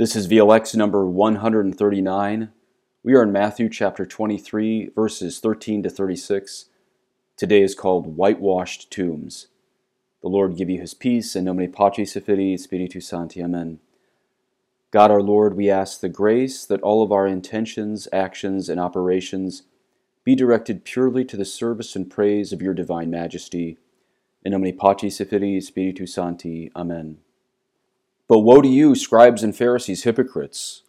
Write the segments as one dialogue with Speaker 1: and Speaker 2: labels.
Speaker 1: This is VLX number 139. We are in Matthew chapter 23, verses 13 to 36. Today is called Whitewashed Tombs. The Lord give you his peace, and nomine Patris et Filii Spiritus Sancti. Amen. God our Lord, we ask the grace that all of our intentions, actions, and operations be directed purely to the service and praise of your divine majesty. In nomine Patris et Filii Spiritus Sancti. Amen. But woe to you, scribes and Pharisees, hypocrites,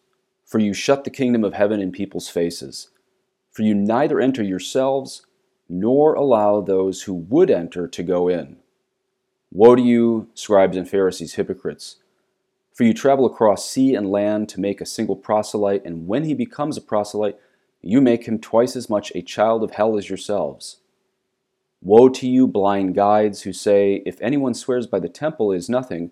Speaker 1: for you shut the kingdom of heaven in people's faces. For you neither enter yourselves, nor allow those who would enter to go in. Woe to you, scribes and Pharisees, hypocrites, for you travel across sea and land to make a single proselyte, and when he becomes a proselyte, you make him twice as much a child of hell as yourselves. Woe to you, blind guides, who say, If anyone swears by the temple, it is nothing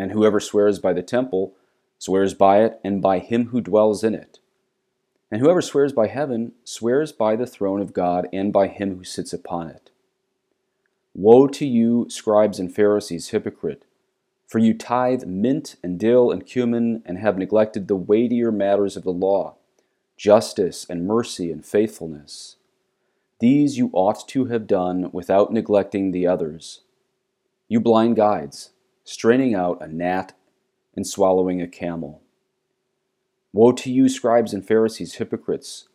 Speaker 1: And whoever swears by the temple swears by it and by him who dwells in it. And whoever swears by heaven swears by the throne of God and by him who sits upon it. Woe to you, scribes and Pharisees, hypocrite! For you tithe mint and dill and cumin and have neglected the weightier matters of the law, justice and mercy and faithfulness. These you ought to have done without neglecting the others. You blind guides! Straining out a gnat and swallowing a camel. Woe to you, scribes and Pharisees, hypocrites!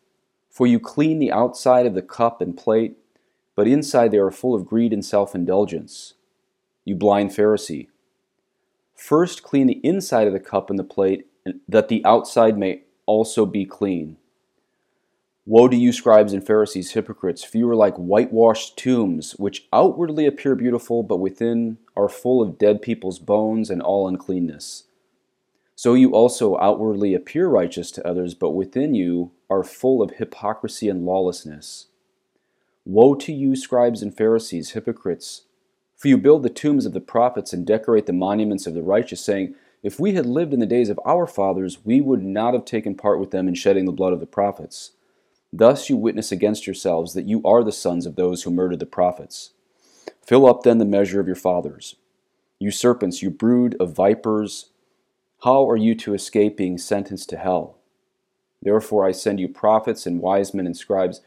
Speaker 1: For you clean the outside of the cup and plate, but inside they are full of greed and self indulgence. You blind Pharisee! First clean the inside of the cup and the plate, that the outside may also be clean. Woe to you, scribes and Pharisees, hypocrites, for you are like whitewashed tombs, which outwardly appear beautiful, but within are full of dead people's bones and all uncleanness. So you also outwardly appear righteous to others, but within you are full of hypocrisy and lawlessness. Woe to you, scribes and Pharisees, hypocrites, for you build the tombs of the prophets and decorate the monuments of the righteous, saying, If we had lived in the days of our fathers, we would not have taken part with them in shedding the blood of the prophets. Thus you witness against yourselves that you are the sons of those who murdered the prophets. Fill up then the measure of your fathers. You serpents, you brood of vipers, how are you to escape being sentenced to hell? Therefore I send you prophets and wise men and scribes,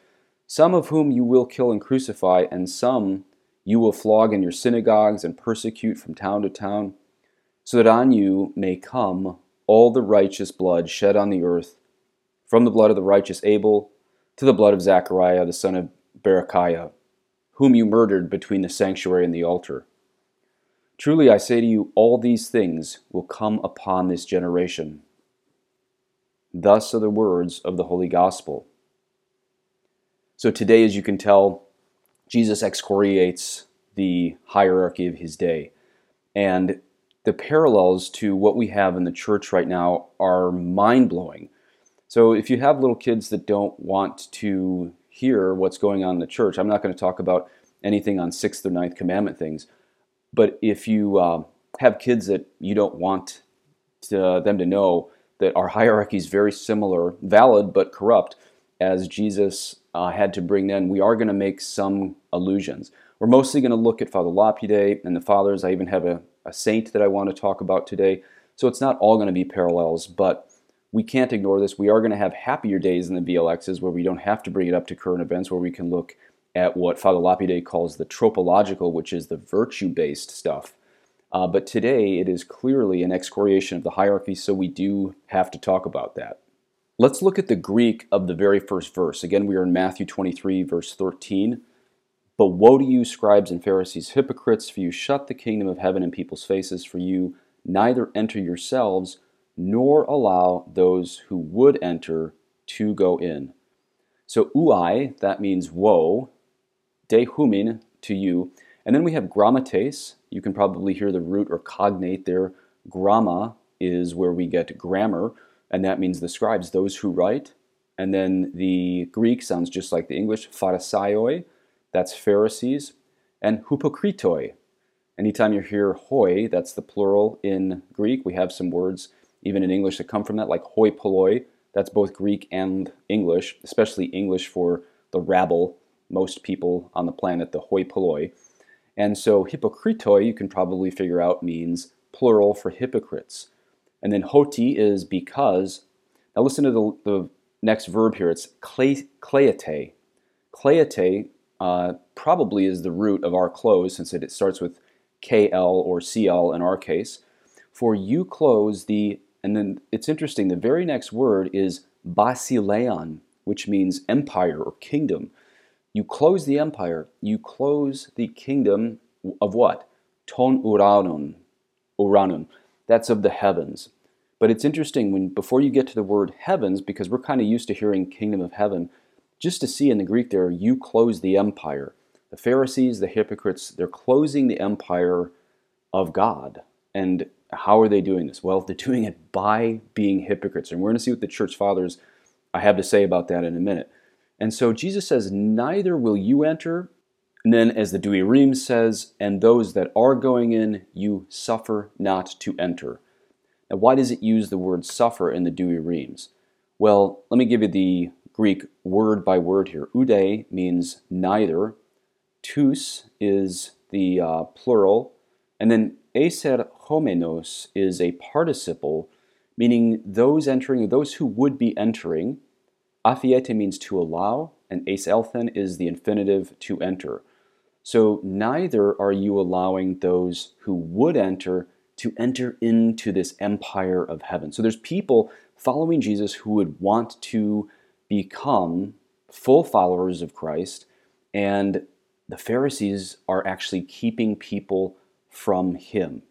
Speaker 1: some of whom you will kill and crucify, and some you will flog in your synagogues and persecute from town to town, so that on you may come all the righteous blood shed on the earth, from the blood of the righteous Abel to the blood of Zechariah the son of Berechiah, whom you murdered between the sanctuary and the altar. Truly I say to you, all these things will come upon this generation. Thus are the words of the Holy Gospel. So today, as you can tell, Jesus excoriates the hierarchy of his day. And the parallels to what we have in the church right now are mind blowing. So if you have little kids that don't want to hear what's going on in the church, I'm not going to talk about anything on sixth or ninth commandment things. But if you uh, have kids that you don't want to, them to know that our hierarchy is very similar, valid but corrupt, as Jesus uh, had to bring in, we are going to make some allusions. We're mostly going to look at Father Lapide and the fathers. I even have a, a saint that I want to talk about today. So it's not all going to be parallels, but we can't ignore this. We are going to have happier days in the VLXs where we don't have to bring it up to current events, where we can look at what Father Lapide calls the tropological, which is the virtue based stuff. Uh, but today it is clearly an excoriation of the hierarchy, so we do have to talk about that. Let's look at the Greek of the very first verse. Again, we are in Matthew 23, verse 13. But woe to you, scribes and Pharisees, hypocrites, for you shut the kingdom of heaven in people's faces, for you neither enter yourselves nor allow those who would enter to go in. So uai, that means woe, dehumin, to you. And then we have grammates. You can probably hear the root or cognate there. Gramma is where we get grammar. and that means the scribes, those who write. And then the Greek sounds just like the English, pharisaioi, that's Pharisees, and hypokritoi. Anytime you hear hoi, that's the plural in Greek. We have some words, even in English, that come from that, like hoi polloi. That's both Greek and English, especially English for the rabble, most people on the planet, the hoi polloi. And so hypokritoi, you can probably figure out, means plural for hypocrites. And then hoti is because. Now listen to the, the next verb here. It's kleate. Kleate uh, probably is the root of our close, since it, it starts with KL or CL in our case. For you close the, and then it's interesting, the very next word is basileon, which means empire or kingdom. You close the empire, you close the kingdom of what? Ton uranun. Uranun. That's of the heavens. But it's interesting when before you get to the word heavens, because we're kind of used to hearing kingdom of heaven, just to see in the Greek there, you close the empire. The Pharisees, the hypocrites, they're closing the empire of God. And how are they doing this? Well, they're doing it by being hypocrites. And we're going to see what the church fathers I have to say about that in a minute. And so Jesus says, Neither will you enter. And then, as the Douay-Rheims says, and those that are going in, you suffer not to enter. Now, why does it use the word suffer in the Douay-Rheims? Well, let me give you the Greek word by word here. Oude means neither. Tous is the uh, plural. And then eser homenos is a participle, meaning those entering, those who would be entering. Aphiete means to allow, and eis is the infinitive to enter. So neither are you allowing those who would enter to enter into this empire of heaven. So there's people following Jesus who would want to become full followers of Christ, and the Pharisees are actually keeping people from Him.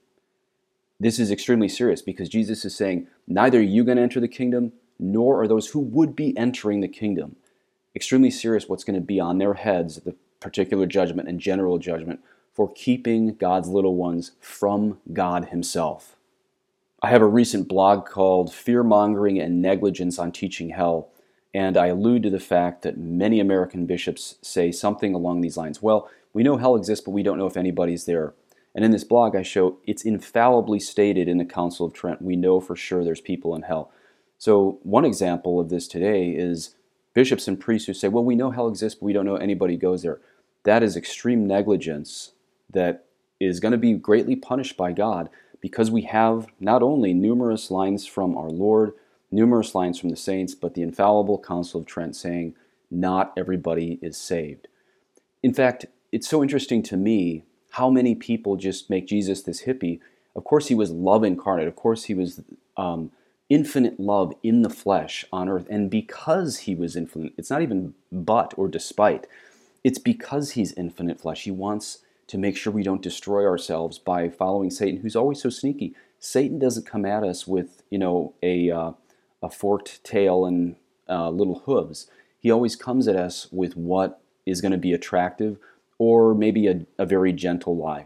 Speaker 1: This is extremely serious because Jesus is saying, neither are you going to enter the kingdom, nor are those who would be entering the kingdom. Extremely serious what's going to be on their heads, the particular judgment and general judgment for keeping God's little ones from God Himself. I have a recent blog called Fear Mongering and Negligence on Teaching Hell and I allude to the fact that many American bishops say something along these lines. Well, we know hell exists, but we don't know if anybody's there. And in this blog, I show it's infallibly stated in the Council of Trent. We know for sure there's people in hell. So, one example of this today is bishops and priests who say, well, we know hell exists, but we don't know anybody goes there. That is extreme negligence that is going to be greatly punished by God because we have not only numerous lines from our Lord, numerous lines from the saints, but the infallible Council of Trent saying, not everybody is saved. In fact, it's so interesting to me how many people just make Jesus this hippie. Of course, he was love incarnate. Of course, he was um, infinite love in the flesh on earth. And because he was infinite, it's not even but or despite, it's because he's infinite flesh. He wants to make sure we don't destroy ourselves by following Satan, who's always so sneaky. Satan doesn't come at us with, you know, a. Uh, a forked tail and uh, little hooves. He always comes at us with what is going to be attractive or maybe a, a very gentle lie.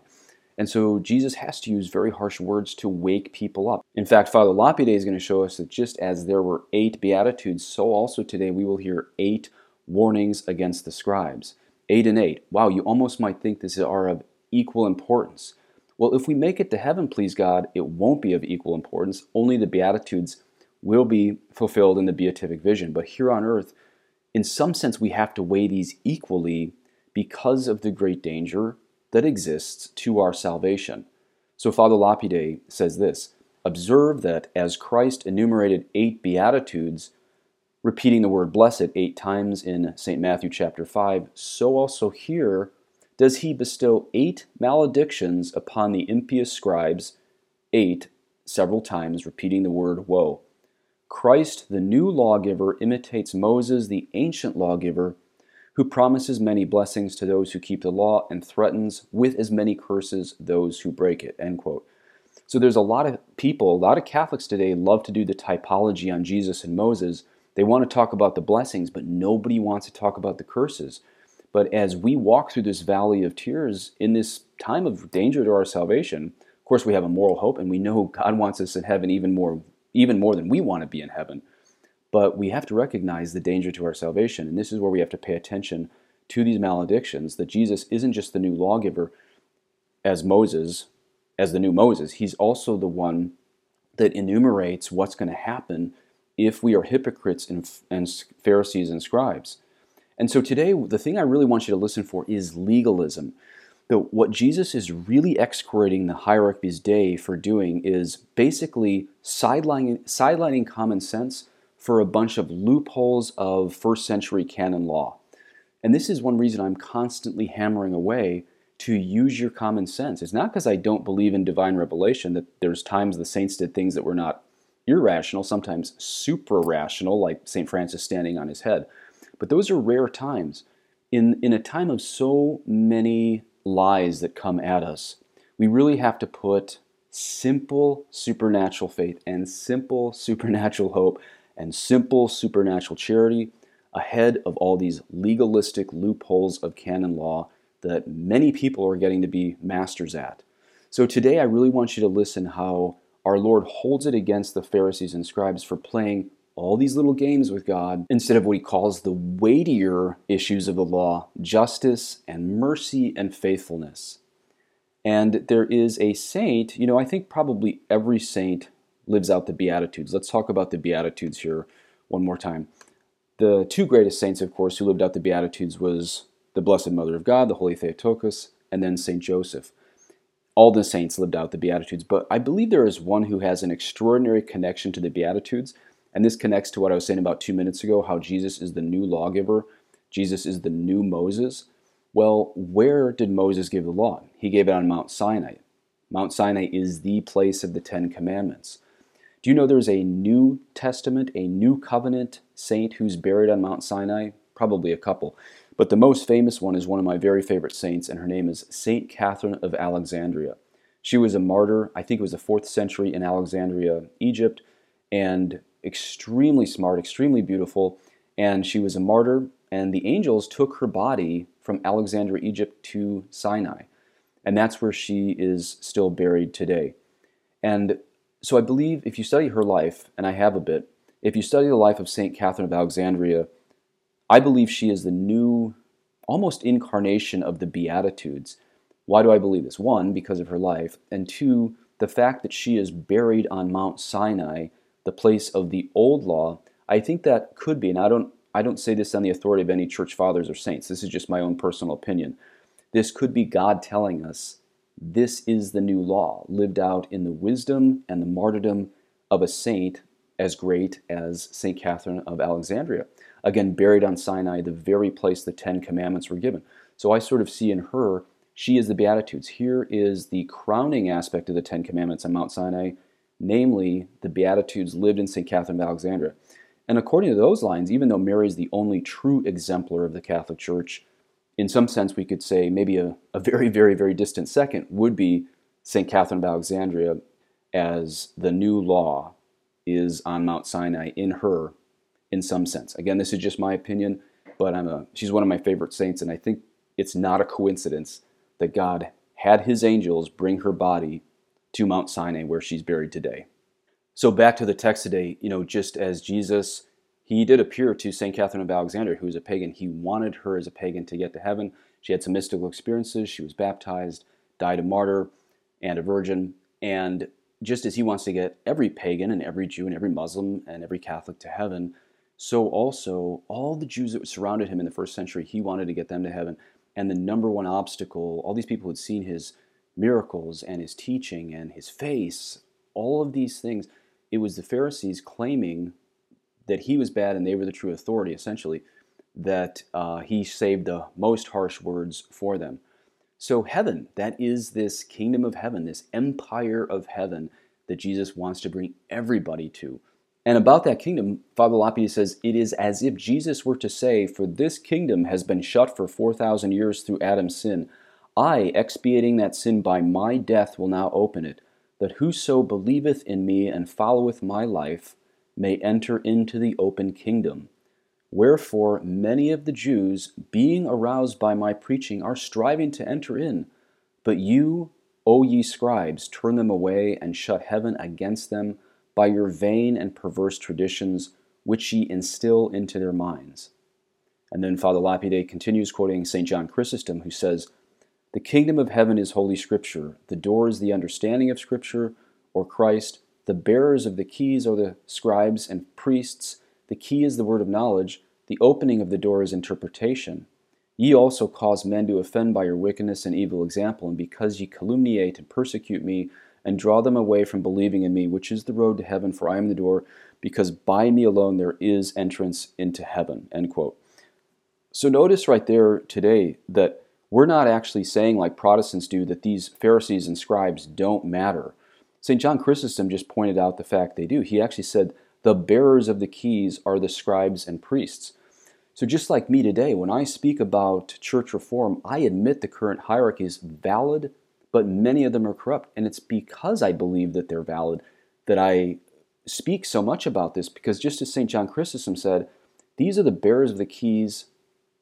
Speaker 1: And so Jesus has to use very harsh words to wake people up. In fact, Father Lapide is going to show us that just as there were eight Beatitudes, so also today we will hear eight warnings against the scribes. Eight and eight. Wow, you almost might think these are of equal importance. Well, if we make it to heaven, please God, it won't be of equal importance. Only the Beatitudes will be fulfilled in the beatific vision. But here on earth, in some sense, we have to weigh these equally because of the great danger that exists to our salvation. So Father Lapide says this Observe that as Christ enumerated eight Beatitudes, repeating the word blessed eight times in St. Matthew chapter 5, so also here does he bestow eight maledictions upon the impious scribes, eight several times, repeating the word woe. Christ, the new lawgiver, imitates Moses, the ancient lawgiver, who promises many blessings to those who keep the law and threatens with as many curses those who break it. End quote. So there's a lot of people, a lot of Catholics today love to do the typology on Jesus and Moses. They want to talk about the blessings, but nobody wants to talk about the curses. But as we walk through this valley of tears in this time of danger to our salvation, of course, we have a moral hope and we know God wants us in heaven even more even more than we want to be in heaven. But we have to recognize the danger to our salvation. And this is where we have to pay attention to these maledictions that Jesus isn't just the new lawgiver as Moses, as the new Moses, he's also the one that enumerates what's going to happen if we are hypocrites and, and Pharisees and scribes. And so today, the thing I really want you to listen for is legalism. That what Jesus is really excoriating the hierarchy's day for doing is basically sidelining, sidelining common sense for a bunch of loopholes of first century canon law. And this is one reason I'm constantly hammering away to use your common sense. It's not because I don't believe in divine revelation that there's times the saints did things that were not irrational, sometimes super rational, like St. Francis standing on his head. But those are rare times. In, in a time of so many lies that come at us, we really have to put simple supernatural faith and simple supernatural hope and simple supernatural charity ahead of all these legalistic loopholes of canon law that many people are getting to be masters at. So today I really want you to listen how our Lord holds it against the Pharisees and scribes for playing all these little games with God instead of what he calls the weightier issues of the law justice and mercy and faithfulness. And there is a saint, you know, I think probably every saint lives out the Beatitudes. Let's talk about the Beatitudes here one more time. The two greatest saints, of course, who lived out the Beatitudes was the Blessed Mother of God, the Holy Theotokos, and then Saint Joseph. All the saints lived out the Beatitudes, but I believe there is one who has an extraordinary connection to the Beatitudes, and this connects to what I was saying about two minutes ago how Jesus is the new lawgiver, Jesus is the new Moses. Well, where did Moses give the law? He gave it on Mount Sinai. Mount Sinai is the place of the Ten Commandments. Do you know there's a New Testament, a New Covenant saint who's buried on Mount Sinai? Probably a couple. But the most famous one is one of my very favorite saints, and her name is Saint Catherine of Alexandria. She was a martyr, I think it was the fourth century in Alexandria, Egypt, and extremely smart, extremely beautiful. And she was a martyr, and the angels took her body from Alexandria, Egypt to Sinai. And that's where she is still buried today. And so I believe if you study her life, and I have a bit, if you study the life of St. Catherine of Alexandria, I believe she is the new, almost incarnation of the Beatitudes. Why do I believe this? One, because of her life, and two, the fact that she is buried on Mount Sinai, the place of the old law. I think that could be, and I don't, I don't say this on the authority of any church fathers or saints. This is just my own personal opinion. This could be God telling us this is the new law, lived out in the wisdom and the martyrdom of a saint as great as St. Catherine of Alexandria. Again, buried on Sinai, the very place the Ten Commandments were given. So I sort of see in her, she is the Beatitudes. Here is the crowning aspect of the Ten Commandments on Mount Sinai, namely, the Beatitudes lived in St. Catherine of Alexandria. And according to those lines, even though Mary is the only true exemplar of the Catholic Church, in some sense, we could say maybe a, a very, very, very distant second would be St. Catherine of Alexandria as the new law is on Mount Sinai in her in some sense. Again, this is just my opinion, but I'm a, she's one of my favorite saints, and I think it's not a coincidence that God had his angels bring her body to Mount Sinai where she's buried today. So back to the text today, you know, just as Jesus he did appear to St. Catherine of Alexandria, who was a pagan. He wanted her as a pagan to get to heaven. She had some mystical experiences. She was baptized, died a martyr, and a virgin. And just as he wants to get every pagan and every Jew and every Muslim and every Catholic to heaven, so also all the Jews that surrounded him in the first century, he wanted to get them to heaven. And the number one obstacle, all these people who had seen his miracles and his teaching and his face, all of these things, it was the Pharisees claiming that he was bad and they were the true authority, essentially, that uh, he saved the most harsh words for them. So, heaven, that is this kingdom of heaven, this empire of heaven that Jesus wants to bring everybody to. And about that kingdom, Father Lapide says, it is as if Jesus were to say, For this kingdom has been shut for 4,000 years through Adam's sin. I, expiating that sin by my death, will now open it, that whoso believeth in me and followeth my life may enter into the open kingdom. Wherefore, many of the Jews, being aroused by my preaching, are striving to enter in. But you, O ye scribes, turn them away and shut heaven against them, by your vain and perverse traditions, which ye instill into their minds. And then Father Lapide continues quoting St. John Chrysostom, who says, The kingdom of heaven is Holy Scripture. The door is the understanding of Scripture, or Christ. The bearers of the keys are the scribes and priests. The key is the word of knowledge. The opening of the door is interpretation. Ye also cause men to offend by your wickedness and evil example, and because ye calumniate and persecute me, and draw them away from believing in me, which is the road to heaven, for I am the door, because by me alone there is entrance into heaven. End quote. So notice right there today that we're not actually saying, like Protestants do, that these Pharisees and scribes don't matter. St. John Chrysostom just pointed out the fact they do. He actually said, the bearers of the keys are the scribes and priests. So, just like me today, when I speak about church reform, I admit the current hierarchy is valid, but many of them are corrupt. And it's because I believe that they're valid that I speak so much about this, because just as St. John Chrysostom said, these are the bearers of the keys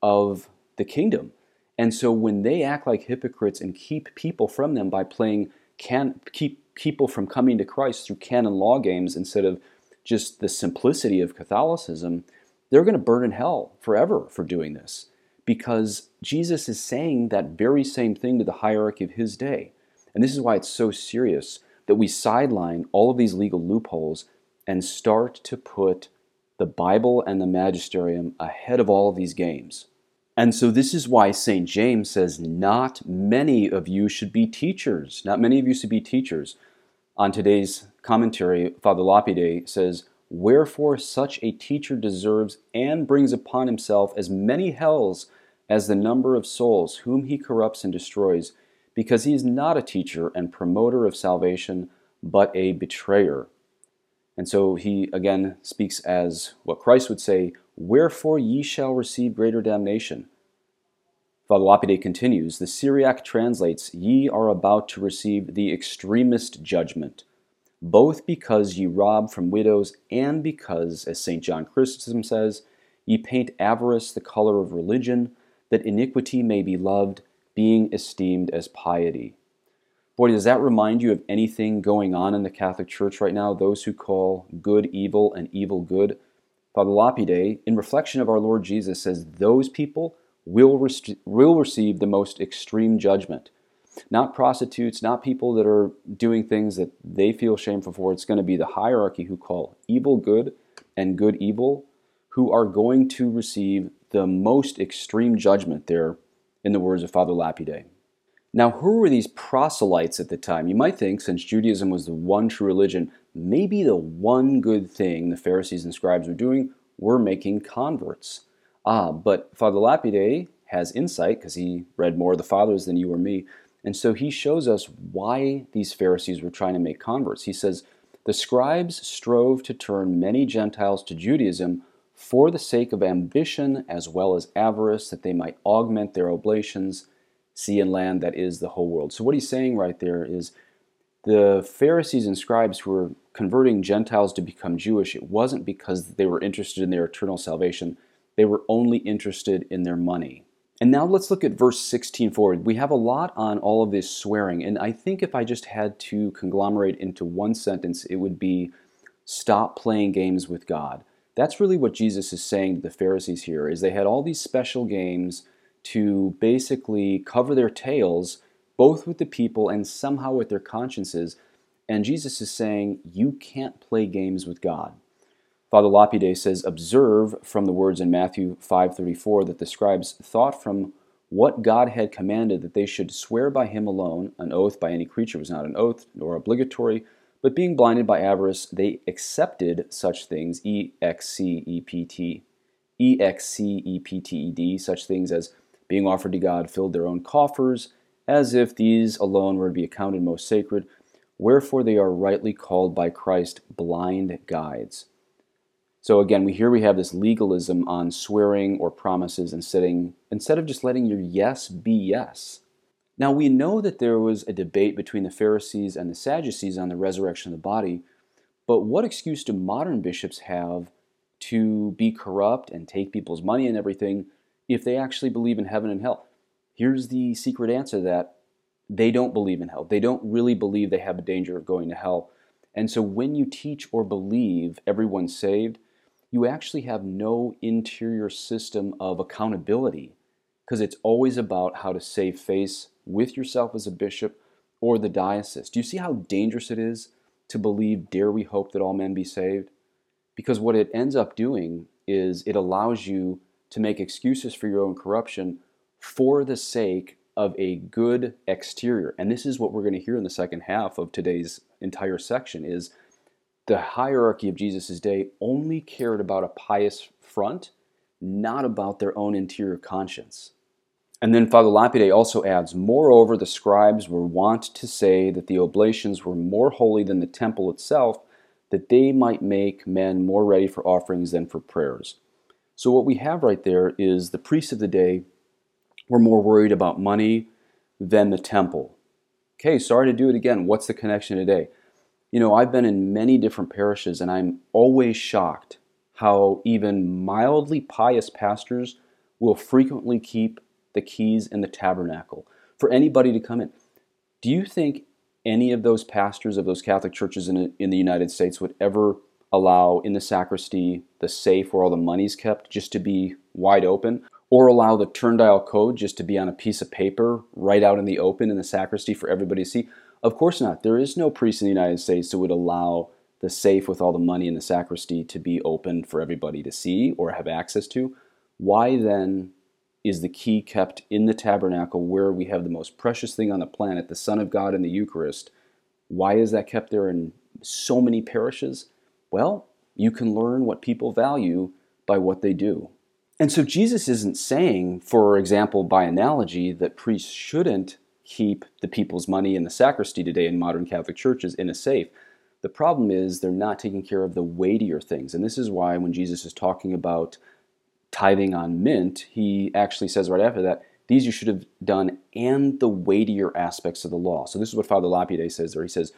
Speaker 1: of the kingdom. And so when they act like hypocrites and keep people from them by playing can keep people from coming to Christ through canon law games instead of just the simplicity of Catholicism, they're going to burn in hell forever for doing this because Jesus is saying that very same thing to the hierarchy of his day. And this is why it's so serious that we sideline all of these legal loopholes and start to put the Bible and the magisterium ahead of all of these games. And so, this is why St. James says, Not many of you should be teachers. Not many of you should be teachers. On today's commentary, Father Lapide says, Wherefore such a teacher deserves and brings upon himself as many hells as the number of souls whom he corrupts and destroys, because he is not a teacher and promoter of salvation, but a betrayer. And so he again speaks as what Christ would say, Wherefore ye shall receive greater damnation. Father Lapide continues, the Syriac translates, Ye are about to receive the extremest judgment both because ye rob from widows, and because, as St. John Chrysostom says, ye paint avarice the color of religion, that iniquity may be loved, being esteemed as piety. Boy, does that remind you of anything going on in the Catholic Church right now? Those who call good evil and evil good. Father Lapide, in reflection of our Lord Jesus, says those people will, will receive the most extreme judgment not prostitutes, not people that are doing things that they feel shameful for. It's going to be the hierarchy who call evil good and good evil, who are going to receive the most extreme judgment there, in the words of Father Lapide. Now, who were these proselytes at the time? You might think, since Judaism was the one true religion, maybe the one good thing the Pharisees and scribes were doing were making converts. Ah, but Father Lapide has insight, because he read more of the Fathers than you or me, and so he shows us why these Pharisees were trying to make converts. He says, The scribes strove to turn many Gentiles to Judaism for the sake of ambition as well as avarice, that they might augment their oblations, sea and land, that is the whole world. So, what he's saying right there is the Pharisees and scribes who were converting Gentiles to become Jewish, it wasn't because they were interested in their eternal salvation, they were only interested in their money. And now let's look at verse 16 forward. We have a lot on all of this swearing, and I think if I just had to conglomerate into one sentence, it would be stop playing games with God. That's really what Jesus is saying to the Pharisees here is they had all these special games to basically cover their tails both with the people and somehow with their consciences. And Jesus is saying you can't play games with God. Father Lapide says, Observe from the words in Matthew 5.34 that the scribes thought from what God had commanded that they should swear by him alone. An oath by any creature was not an oath, nor obligatory, but being blinded by avarice, they accepted such things, E-X-C-E-P-T, E-X-C-E-P-T-E-D, such things as being offered to God filled their own coffers, as if these alone were to be accounted most sacred. Wherefore they are rightly called by Christ blind guides. So again, we here we have this legalism on swearing or promises and sitting instead of just letting your yes be yes. Now we know that there was a debate between the Pharisees and the Sadducees on the resurrection of the body, but what excuse do modern bishops have to be corrupt and take people's money and everything if they actually believe in heaven and hell? Here's the secret answer to that they don't believe in hell. They don't really believe they have a danger of going to hell. And so when you teach or believe everyone's saved, you actually have no interior system of accountability because it's always about how to save face with yourself as a bishop or the diocese. Do you see how dangerous it is to believe, dare we hope that all men be saved? Because what it ends up doing is it allows you to make excuses for your own corruption for the sake of a good exterior. And this is what we're going to hear in the second half of today's entire section is the hierarchy of Jesus' day only cared about a pious front, not about their own interior conscience. And then Father Lapide also adds, Moreover, the scribes were wont to say that the oblations were more holy than the temple itself, that they might make men more ready for offerings than for prayers. So, what we have right there is the priests of the day were more worried about money than the temple. Okay, sorry to do it again. What's the connection today? You know, I've been in many different parishes and I'm always shocked how even mildly pious pastors will frequently keep the keys in the tabernacle for anybody to come in. Do you think any of those pastors of those Catholic churches in, in the United States would ever allow in the sacristy the safe where all the money's kept just to be wide open? Or allow the turndial code just to be on a piece of paper right out in the open in the sacristy for everybody to see? Of course not. There is no priest in the United States that would allow the safe with all the money in the sacristy to be open for everybody to see or have access to. Why then is the key kept in the tabernacle where we have the most precious thing on the planet, the Son of God in the Eucharist. Why is that kept there in so many parishes? Well, you can learn what people value by what they do. And so Jesus isn't saying, for example, by analogy, that priests shouldn't keep the people's money in the sacristy today in modern Catholic churches in a safe. The problem is they're not taking care of the weightier things. And this is why when Jesus is talking about tithing on mint, he actually says right after that, these you should have done and the weightier aspects of the law. So this is what Father Lapide says there. He says,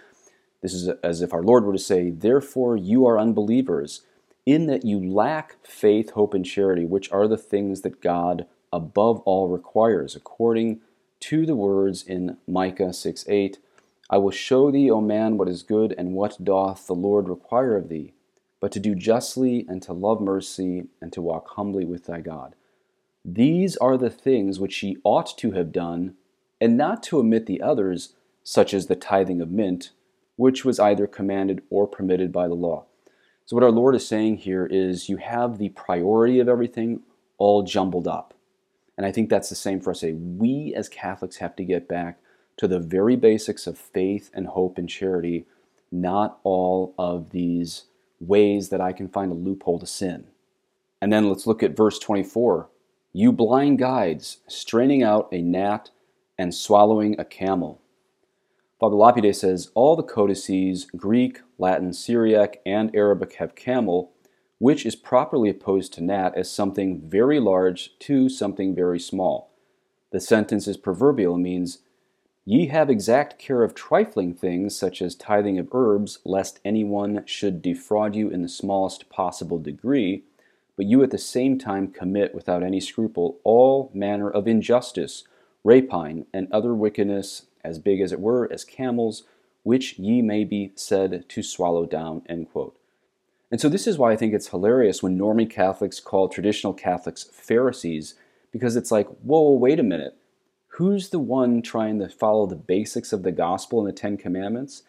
Speaker 1: this is as if our Lord were to say, Therefore you are unbelievers, in that you lack faith, hope, and charity, which are the things that God above all requires, according to the words in Micah 6 8. I will show thee, O man, what is good, and what doth the Lord require of thee but to do justly and to love mercy and to walk humbly with thy God. These are the things which ye ought to have done, and not to omit the others, such as the tithing of mint, which was either commanded or permitted by the law. So, what our Lord is saying here is you have the priority of everything all jumbled up. And I think that's the same for us today. We as Catholics have to get back to the very basics of faith and hope and charity, not all of these ways that I can find a loophole to sin. And then let's look at verse 24. You blind guides, straining out a gnat and swallowing a camel. Father Lapide says all the codices, Greek, Latin, Syriac, and Arabic have camel, which is properly opposed to gnat as something very large to something very small. The sentence is proverbial and means Ye have exact care of trifling things, such as tithing of herbs, lest any one should defraud you in the smallest possible degree, but you at the same time commit without any scruple all manner of injustice, rapine, and other wickedness, as big as it were, as camels, which ye may be said to swallow down. end quote. And so this is why I think it's hilarious when normie Catholics call traditional Catholics Pharisees, because it's like, whoa, wait a minute who's the one trying to follow the basics of the gospel and the Ten Commandments?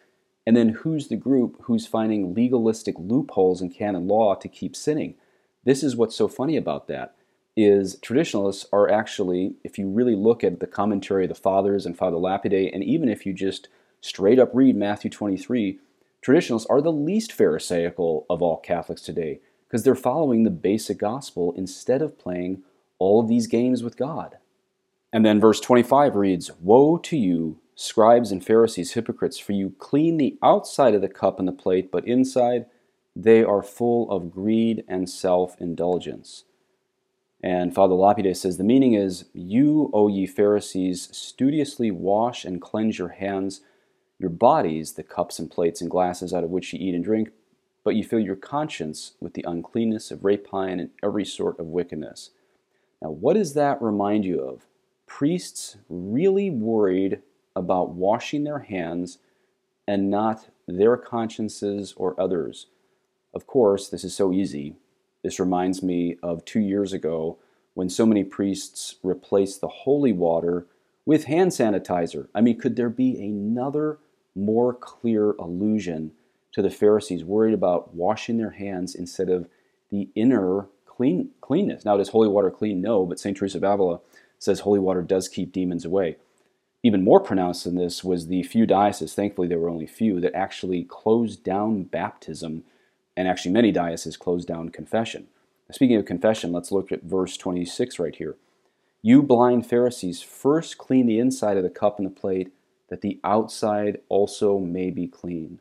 Speaker 1: And then who's the group who's finding legalistic loopholes in canon law to keep sinning? This is what's so funny about that is traditionalists are actually, if you really look at the commentary of the fathers and Father Lapide, and even if you just straight up read Matthew 23, traditionalists are the least Pharisaical of all Catholics today because they're following the basic gospel instead of playing all of these games with God. And then verse 25 reads Woe to you, scribes and Pharisees, hypocrites, for you clean the outside of the cup and the plate, but inside they are full of greed and self indulgence. And Father Lapide says the meaning is You, O ye Pharisees, studiously wash and cleanse your hands, your bodies, the cups and plates and glasses out of which ye eat and drink, but ye fill your conscience with the uncleanness of rapine and every sort of wickedness. Now, what does that remind you of? priests really worried about washing their hands and not their consciences or others. Of course, this is so easy. This reminds me of two years ago when so many priests replaced the holy water with hand sanitizer. I mean, could there be another more clear allusion to the Pharisees worried about washing their hands instead of the inner clean, cleanness? Now, does holy water clean? No, but St. Teresa of Avila says holy water does keep demons away. Even more pronounced than this was the few dioceses, thankfully there were only few, that actually closed down baptism, and actually many dioceses closed down confession. Speaking of confession, let's look at verse 26 right here. You blind Pharisees, first clean the inside of the cup and the plate, that the outside also may be clean.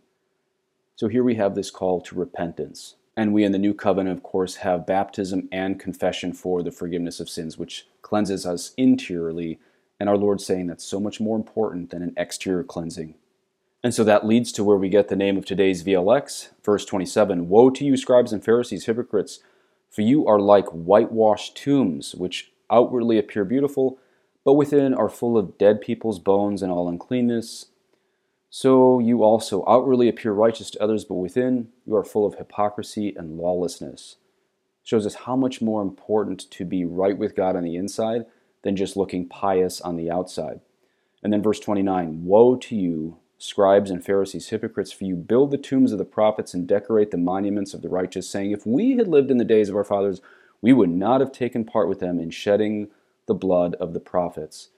Speaker 1: So here we have this call to repentance. And we in the new covenant, of course, have baptism and confession for the forgiveness of sins, which cleanses us interiorly. And our Lord saying that's so much more important than an exterior cleansing. And so that leads to where we get the name of today's VLX, verse 27 Woe to you, scribes and Pharisees, hypocrites, for you are like whitewashed tombs, which outwardly appear beautiful, but within are full of dead people's bones and all uncleanness. So you also outwardly appear righteous to others, but within you are full of hypocrisy and lawlessness. Shows us how much more important to be right with God on the inside than just looking pious on the outside. And then verse 29 Woe to you, scribes and Pharisees, hypocrites, for you build the tombs of the prophets and decorate the monuments of the righteous, saying, If we had lived in the days of our fathers, we would not have taken part with them in shedding the blood of the prophets.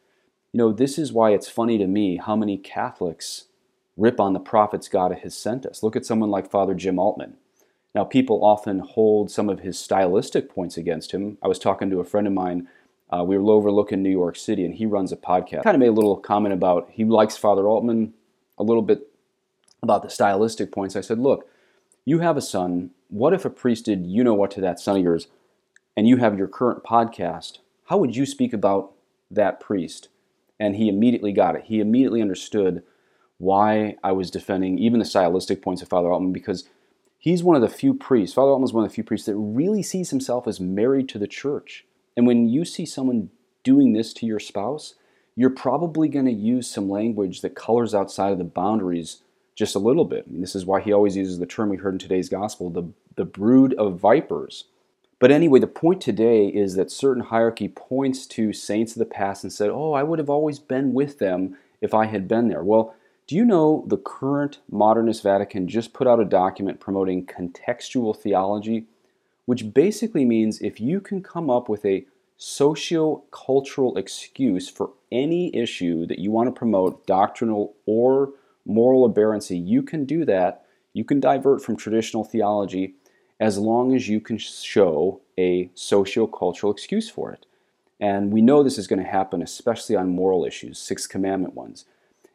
Speaker 1: You know, this is why it's funny to me how many Catholics rip on the prophets God has sent us. Look at someone like Father Jim Altman. Now, people often hold some of his stylistic points against him. I was talking to a friend of mine. Uh, we were overlooking New York City, and he runs a podcast. Kind of made a little comment about he likes Father Altman a little bit about the stylistic points. I said, Look, you have a son. What if a priest did you know what to that son of yours, and you have your current podcast? How would you speak about that priest? And he immediately got it. He immediately understood why I was defending even the stylistic points of Father Altman because he's one of the few priests, Father Altman is one of the few priests that really sees himself as married to the church. And when you see someone doing this to your spouse, you're probably going to use some language that colors outside of the boundaries just a little bit. This is why he always uses the term we heard in today's gospel, the, the brood of vipers. But anyway, the point today is that certain hierarchy points to saints of the past and said, Oh, I would have always been with them if I had been there. Well, do you know the current modernist Vatican just put out a document promoting contextual theology, which basically means if you can come up with a socio-cultural excuse for any issue that you want to promote, doctrinal or moral aberrancy, you can do that. You can divert from traditional theology as long as you can show a socio-cultural excuse for it. And we know this is going to happen, especially on moral issues, Sixth Commandment ones.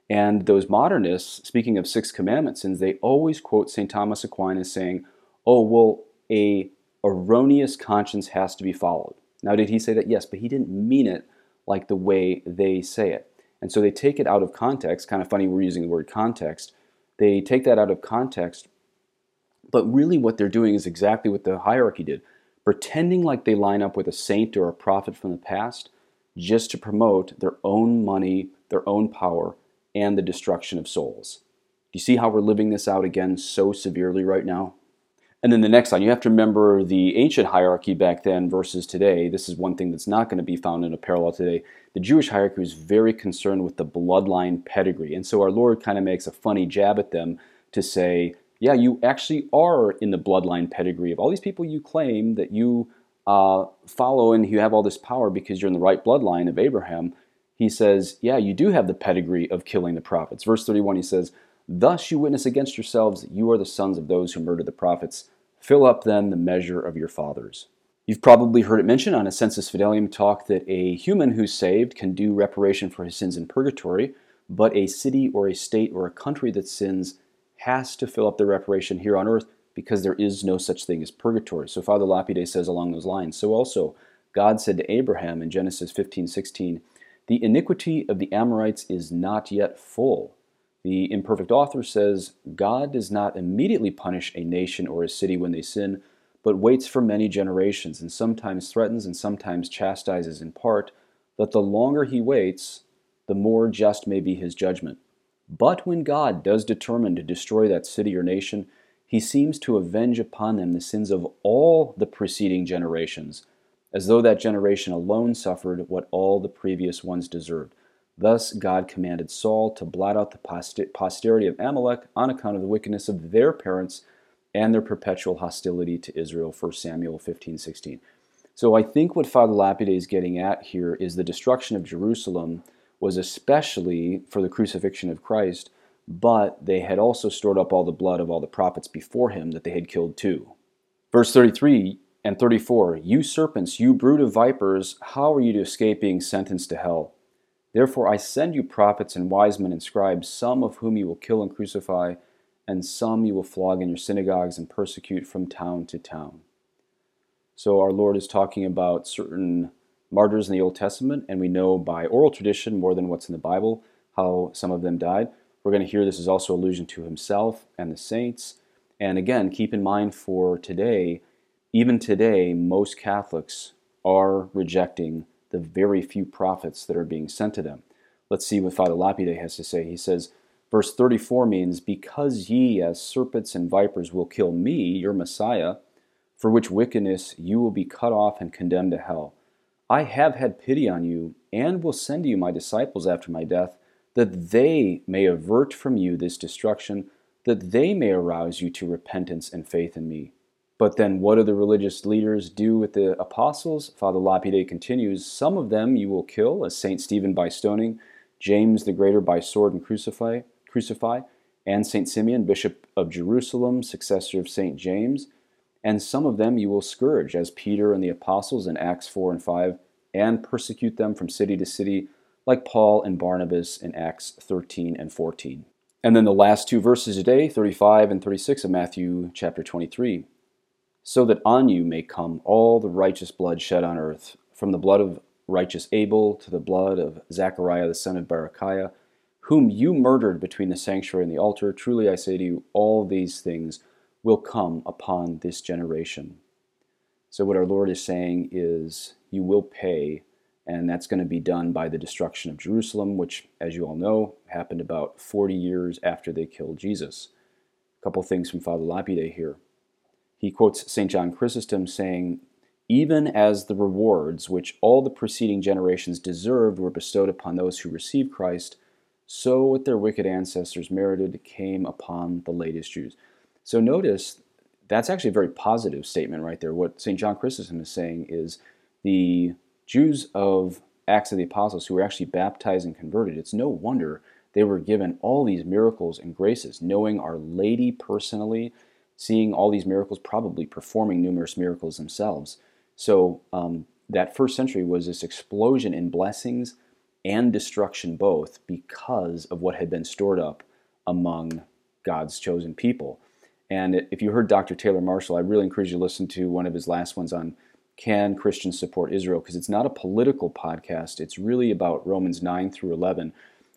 Speaker 1: And those modernists, speaking of Sixth Commandment sins, they always quote St. Thomas Aquinas saying, oh, well, a erroneous conscience has to be followed. Now, did he say that? Yes, but he didn't mean it like the way they say it. And so they take it out of context. Kind of funny we're using the word context. They take that out of context, but really what they're doing is exactly what the hierarchy did pretending like they line up with a saint or a prophet from the past just to promote their own money, their own power, and the destruction of souls. Do you see how we're living this out again so severely right now? And then the next line, you have to remember the ancient hierarchy back then versus today. This is one thing that's not going to be found in a parallel today. The Jewish hierarchy was very concerned with the bloodline pedigree. And so our Lord kind of makes a funny jab at them to say, yeah, you actually are in the bloodline pedigree of all these people you claim that you uh, follow and you have all this power because you're in the right bloodline of Abraham. He says, yeah, you do have the pedigree of killing the prophets. Verse 31, he says, Thus you witness against yourselves that you are the sons of those who murdered the prophets. Fill up then the measure of your fathers. You've probably heard it mentioned on a Sensus Fidelium talk that a human who's saved can do reparation for his sins in purgatory, but a city or a state or a country that sins has to fill up the reparation here on earth because there is no such thing as purgatory. So Father Lapide says along those lines. So also, God said to Abraham in Genesis 15:16, "The iniquity of the Amorites is not yet full." The imperfect author says God does not immediately punish a nation or a city when they sin, but waits for many generations and sometimes threatens and sometimes chastises in part, that the longer he waits, the more just may be his judgment. But when God does determine to destroy that city or nation, he seems to avenge upon them the sins of all the preceding generations, as though that generation alone suffered what all the previous ones deserved. Thus, God commanded Saul to blot out the posterity of Amalek on account of the wickedness of their parents and their perpetual hostility to Israel. 1 Samuel 15 16. So, I think what Father Lapide is getting at here is the destruction of Jerusalem was especially for the crucifixion of Christ but they had also stored up all the blood of all the prophets before him that they had killed too. Verse 33 and 34 You serpents, you brood of vipers, how are you to escape being sentenced to hell? Therefore I send you prophets and wise men and scribes, some of whom you will kill and crucify, and some you will flog in your synagogues and persecute from town to town. So our Lord is talking about certain martyrs in the Old Testament, and we know by oral tradition more than what's in the Bible how some of them died. We're going to hear this is also allusion to himself and the saints. And again, keep in mind for today, even today, most Catholics are rejecting the very few prophets that are being sent to them. Let's see what Father Lapide has to say. He says, verse 34 means, Because ye as serpents and vipers will kill me, your Messiah, for which wickedness you will be cut off and condemned to hell. I have had pity on you, and will send you my disciples after my death that they may avert from you this destruction, that they may arouse you to repentance and faith in me. But then what do the religious leaders do with the apostles? Father Lapide continues Some of them you will kill, as St. Stephen by stoning, James the Greater by sword and crucify, crucify and St. Simeon, Bishop of Jerusalem, successor of St. James. And some of them you will scourge, as Peter and the apostles in Acts 4 and 5, and persecute them from city to city like Paul and Barnabas in Acts 13 and 14. And then the last two verses today, 35 and 36 of Matthew chapter 23. So that on you may come all the righteous blood shed on earth, from the blood of righteous Abel to the blood of Zechariah the son of Berechiah, whom you murdered between the sanctuary and the altar. Truly I say to you, all these things will come upon this generation. So, what our Lord is saying is, you will pay and that's going to be done by the destruction of Jerusalem, which, as you all know, happened about 40 years after they killed Jesus. A couple things from Father Lapide here. He quotes St. John Chrysostom saying, Even as the rewards which all the preceding generations deserved were bestowed upon those who received Christ, so what their wicked ancestors merited came upon the latest Jews. So notice that's actually a very positive statement right there. What St. John Chrysostom is saying is the Jews of Acts of the Apostles who were actually baptized and converted, it's no wonder they were given all these miracles and graces, knowing Our Lady personally, seeing all these miracles, probably performing numerous miracles themselves. So um, that first century was this explosion in blessings and destruction both because of what had been stored up among God's chosen people. And if you heard Dr. Taylor Marshall, I really encourage you to listen to one of his last ones on can Christians support Israel? Because it's not a political podcast. It's really about Romans 9 through 11,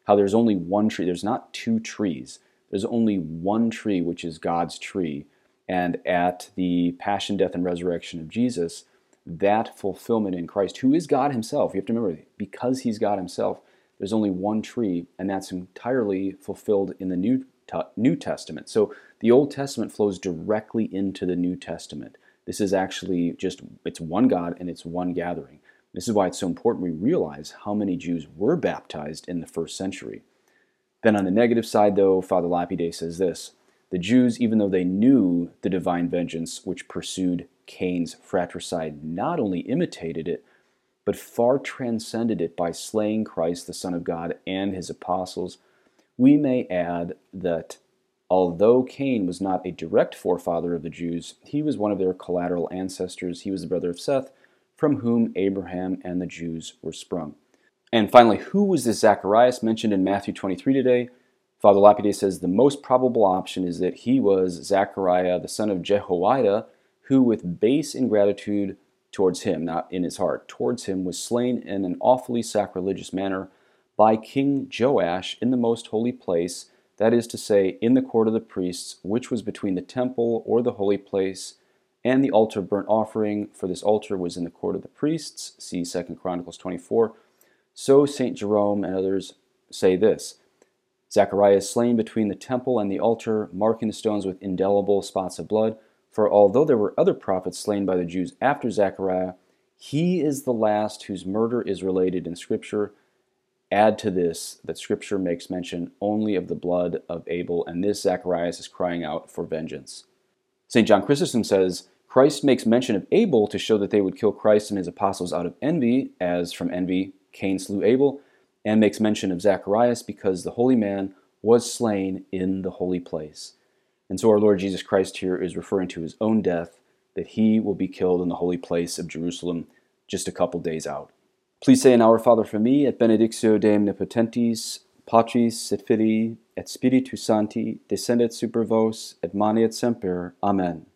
Speaker 1: how there's only one tree. There's not two trees. There's only one tree, which is God's tree. And at the passion, death, and resurrection of Jesus, that fulfillment in Christ, who is God Himself, you have to remember, because He's God Himself, there's only one tree, and that's entirely fulfilled in the New, New Testament. So the Old Testament flows directly into the New Testament. This is actually just, it's one God and it's one gathering. This is why it's so important we realize how many Jews were baptized in the first century. Then on the negative side, though, Father Lapide says this The Jews, even though they knew the divine vengeance which pursued Cain's fratricide, not only imitated it, but far transcended it by slaying Christ, the Son of God, and his apostles. We may add that Although Cain was not a direct forefather of the Jews, he was one of their collateral ancestors. He was the brother of Seth, from whom Abraham and the Jews were sprung. And finally, who was this Zacharias mentioned in Matthew 23 today? Father Lapide says the most probable option is that he was Zechariah, the son of Jehoiada, who, with base ingratitude towards him, not in his heart, towards him, was slain in an awfully sacrilegious manner by King Joash in the most holy place that is to say, in the court of the priests, which was between the temple or the holy place and the altar of burnt offering, for this altar was in the court of the priests. See 2 Chronicles 24. So St. Jerome and others say this Zacharias slain between the temple and the altar, marking the stones with indelible spots of blood. For although there were other prophets slain by the Jews after Zechariah, he is the last whose murder is related in Scripture. Add to this that Scripture makes mention only of the blood of Abel, and this Zacharias is crying out for vengeance. St. John Chrysostom says, Christ makes mention of Abel to show that they would kill Christ and his apostles out of envy, as from envy Cain slew Abel, and makes mention of Zacharias because the holy man was slain in the holy place. And so our Lord Jesus Christ here is referring to his own death, that he will be killed in the holy place of Jerusalem just a couple days out. Please say an Our Father for me at benedictio Dei omnipotentis, Patris et Filii et Spiritus Sancti, descendat super vos et maneat semper. Amen.